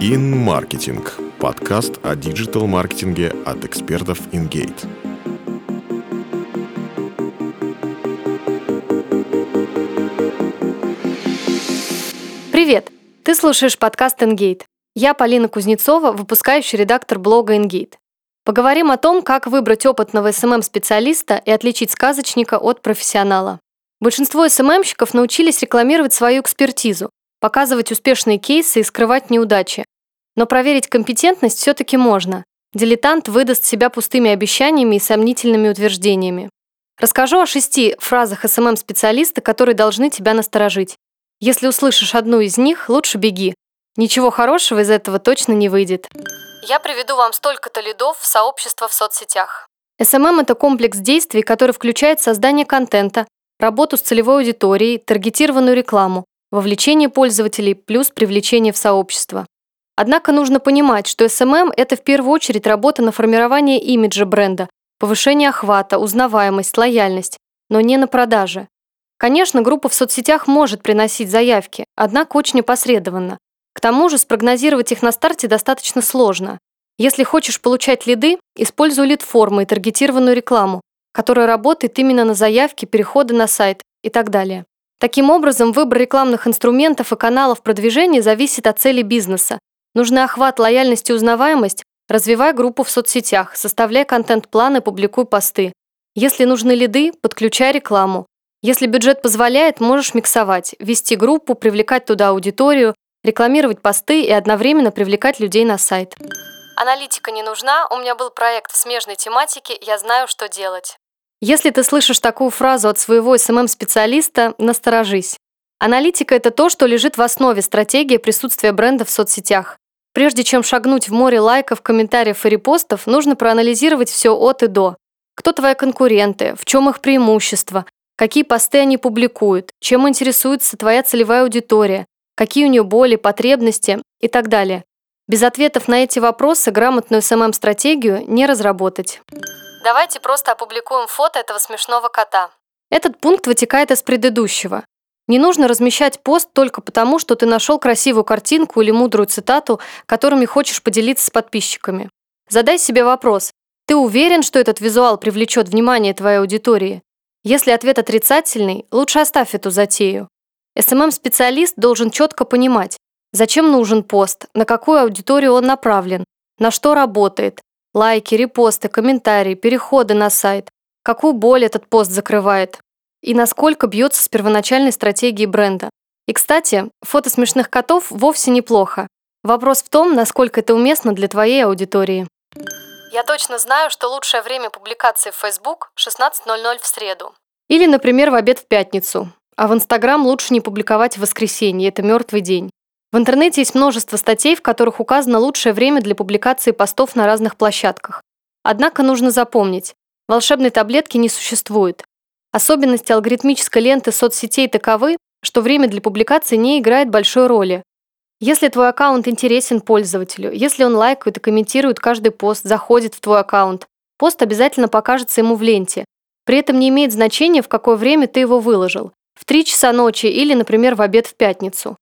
InMarketing – подкаст о диджитал-маркетинге от экспертов InGate. Привет! Ты слушаешь подкаст InGate. Я Полина Кузнецова, выпускающий редактор блога InGate. Поговорим о том, как выбрать опытного SMM-специалиста и отличить сказочника от профессионала. Большинство SMM-щиков научились рекламировать свою экспертизу, показывать успешные кейсы и скрывать неудачи. Но проверить компетентность все-таки можно. Дилетант выдаст себя пустыми обещаниями и сомнительными утверждениями. Расскажу о шести фразах SMM-специалиста, которые должны тебя насторожить. Если услышишь одну из них, лучше беги. Ничего хорошего из этого точно не выйдет. Я приведу вам столько-то лидов в сообщество в соцсетях. SMM – это комплекс действий, который включает создание контента, работу с целевой аудиторией, таргетированную рекламу, вовлечение пользователей плюс привлечение в сообщество. Однако нужно понимать, что SMM – это в первую очередь работа на формирование имиджа бренда, повышение охвата, узнаваемость, лояльность, но не на продаже. Конечно, группа в соцсетях может приносить заявки, однако очень опосредованно. К тому же спрогнозировать их на старте достаточно сложно. Если хочешь получать лиды, используй лид-формы и таргетированную рекламу, которая работает именно на заявки, переходы на сайт и так далее. Таким образом, выбор рекламных инструментов и каналов продвижения зависит от цели бизнеса. Нужный охват, лояльность и узнаваемость – развивай группу в соцсетях, составляй контент-планы, публикуй посты. Если нужны лиды, подключай рекламу. Если бюджет позволяет, можешь миксовать, вести группу, привлекать туда аудиторию, рекламировать посты и одновременно привлекать людей на сайт. Аналитика не нужна, у меня был проект в смежной тематике, я знаю, что делать. Если ты слышишь такую фразу от своего SMM-специалиста, насторожись. Аналитика – это то, что лежит в основе стратегии присутствия бренда в соцсетях. Прежде чем шагнуть в море лайков, комментариев и репостов, нужно проанализировать все от и до. Кто твои конкуренты, в чем их преимущества, какие посты они публикуют, чем интересуется твоя целевая аудитория, какие у нее боли, потребности и так далее. Без ответов на эти вопросы грамотную SMM-стратегию не разработать. Давайте просто опубликуем фото этого смешного кота. Этот пункт вытекает из предыдущего. Не нужно размещать пост только потому, что ты нашел красивую картинку или мудрую цитату, которыми хочешь поделиться с подписчиками. Задай себе вопрос. Ты уверен, что этот визуал привлечет внимание твоей аудитории? Если ответ отрицательный, лучше оставь эту затею. SMM-специалист должен четко понимать, зачем нужен пост, на какую аудиторию он направлен, на что работает, Лайки, репосты, комментарии, переходы на сайт. Какую боль этот пост закрывает. И насколько бьется с первоначальной стратегией бренда. И, кстати, фото смешных котов вовсе неплохо. Вопрос в том, насколько это уместно для твоей аудитории. Я точно знаю, что лучшее время публикации в Facebook 16.00 в среду. Или, например, в обед в пятницу. А в Инстаграм лучше не публиковать в воскресенье, это мертвый день. В интернете есть множество статей, в которых указано лучшее время для публикации постов на разных площадках. Однако нужно запомнить, волшебной таблетки не существует. Особенности алгоритмической ленты соцсетей таковы, что время для публикации не играет большой роли. Если твой аккаунт интересен пользователю, если он лайкает и комментирует каждый пост, заходит в твой аккаунт, пост обязательно покажется ему в ленте. При этом не имеет значения, в какое время ты его выложил. В 3 часа ночи или, например, в обед в пятницу.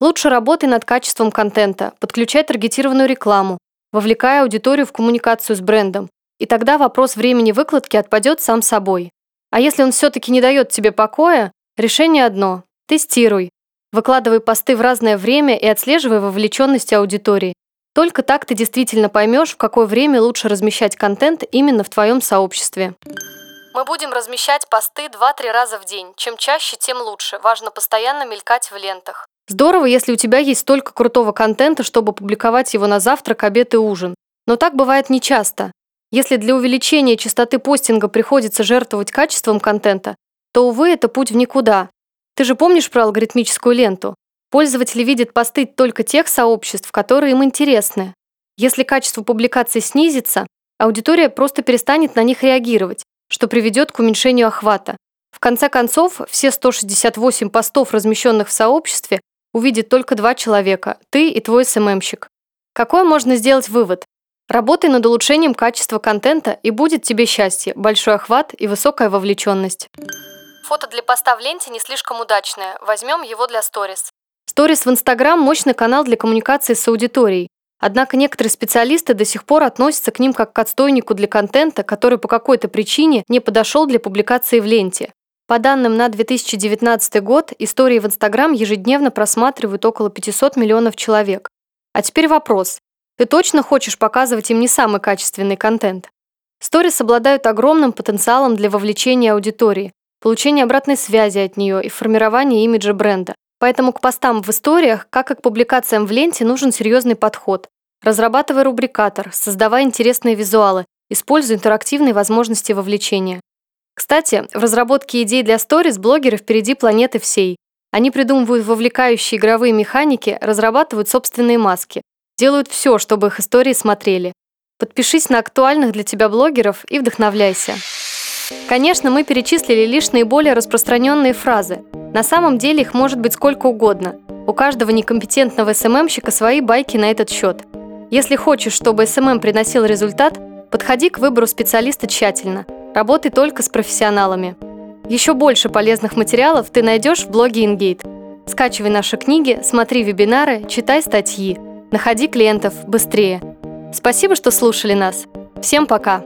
Лучше работай над качеством контента, подключай таргетированную рекламу, вовлекая аудиторию в коммуникацию с брендом. И тогда вопрос времени выкладки отпадет сам собой. А если он все-таки не дает тебе покоя, решение одно – тестируй. Выкладывай посты в разное время и отслеживай вовлеченность аудитории. Только так ты действительно поймешь, в какое время лучше размещать контент именно в твоем сообществе. Мы будем размещать посты 2-3 раза в день. Чем чаще, тем лучше. Важно постоянно мелькать в лентах. Здорово, если у тебя есть столько крутого контента, чтобы публиковать его на завтрак, обед и ужин. Но так бывает нечасто. Если для увеличения частоты постинга приходится жертвовать качеством контента, то, увы, это путь в никуда. Ты же помнишь про алгоритмическую ленту? Пользователи видят посты только тех сообществ, которые им интересны. Если качество публикаций снизится, аудитория просто перестанет на них реагировать, что приведет к уменьшению охвата. В конце концов, все 168 постов, размещенных в сообществе, увидит только два человека – ты и твой СММщик. Какой можно сделать вывод? Работай над улучшением качества контента, и будет тебе счастье, большой охват и высокая вовлеченность. Фото для поста в ленте не слишком удачное. Возьмем его для сторис. Сторис в Инстаграм – мощный канал для коммуникации с аудиторией. Однако некоторые специалисты до сих пор относятся к ним как к отстойнику для контента, который по какой-то причине не подошел для публикации в ленте. По данным на 2019 год, истории в Инстаграм ежедневно просматривают около 500 миллионов человек. А теперь вопрос. Ты точно хочешь показывать им не самый качественный контент? Сторис обладают огромным потенциалом для вовлечения аудитории, получения обратной связи от нее и формирования имиджа бренда. Поэтому к постам в историях, как и к публикациям в ленте, нужен серьезный подход. Разрабатывай рубрикатор, создавай интересные визуалы, используй интерактивные возможности вовлечения. Кстати, в разработке идей для сторис блогеры впереди планеты всей. Они придумывают вовлекающие игровые механики, разрабатывают собственные маски, делают все, чтобы их истории смотрели. Подпишись на актуальных для тебя блогеров и вдохновляйся. Конечно, мы перечислили лишь наиболее распространенные фразы. На самом деле их может быть сколько угодно. У каждого некомпетентного SMM-щика свои байки на этот счет. Если хочешь, чтобы SMM приносил результат, подходи к выбору специалиста тщательно – Работай только с профессионалами. Еще больше полезных материалов ты найдешь в блоге InGate. Скачивай наши книги, смотри вебинары, читай статьи. Находи клиентов быстрее. Спасибо, что слушали нас. Всем пока!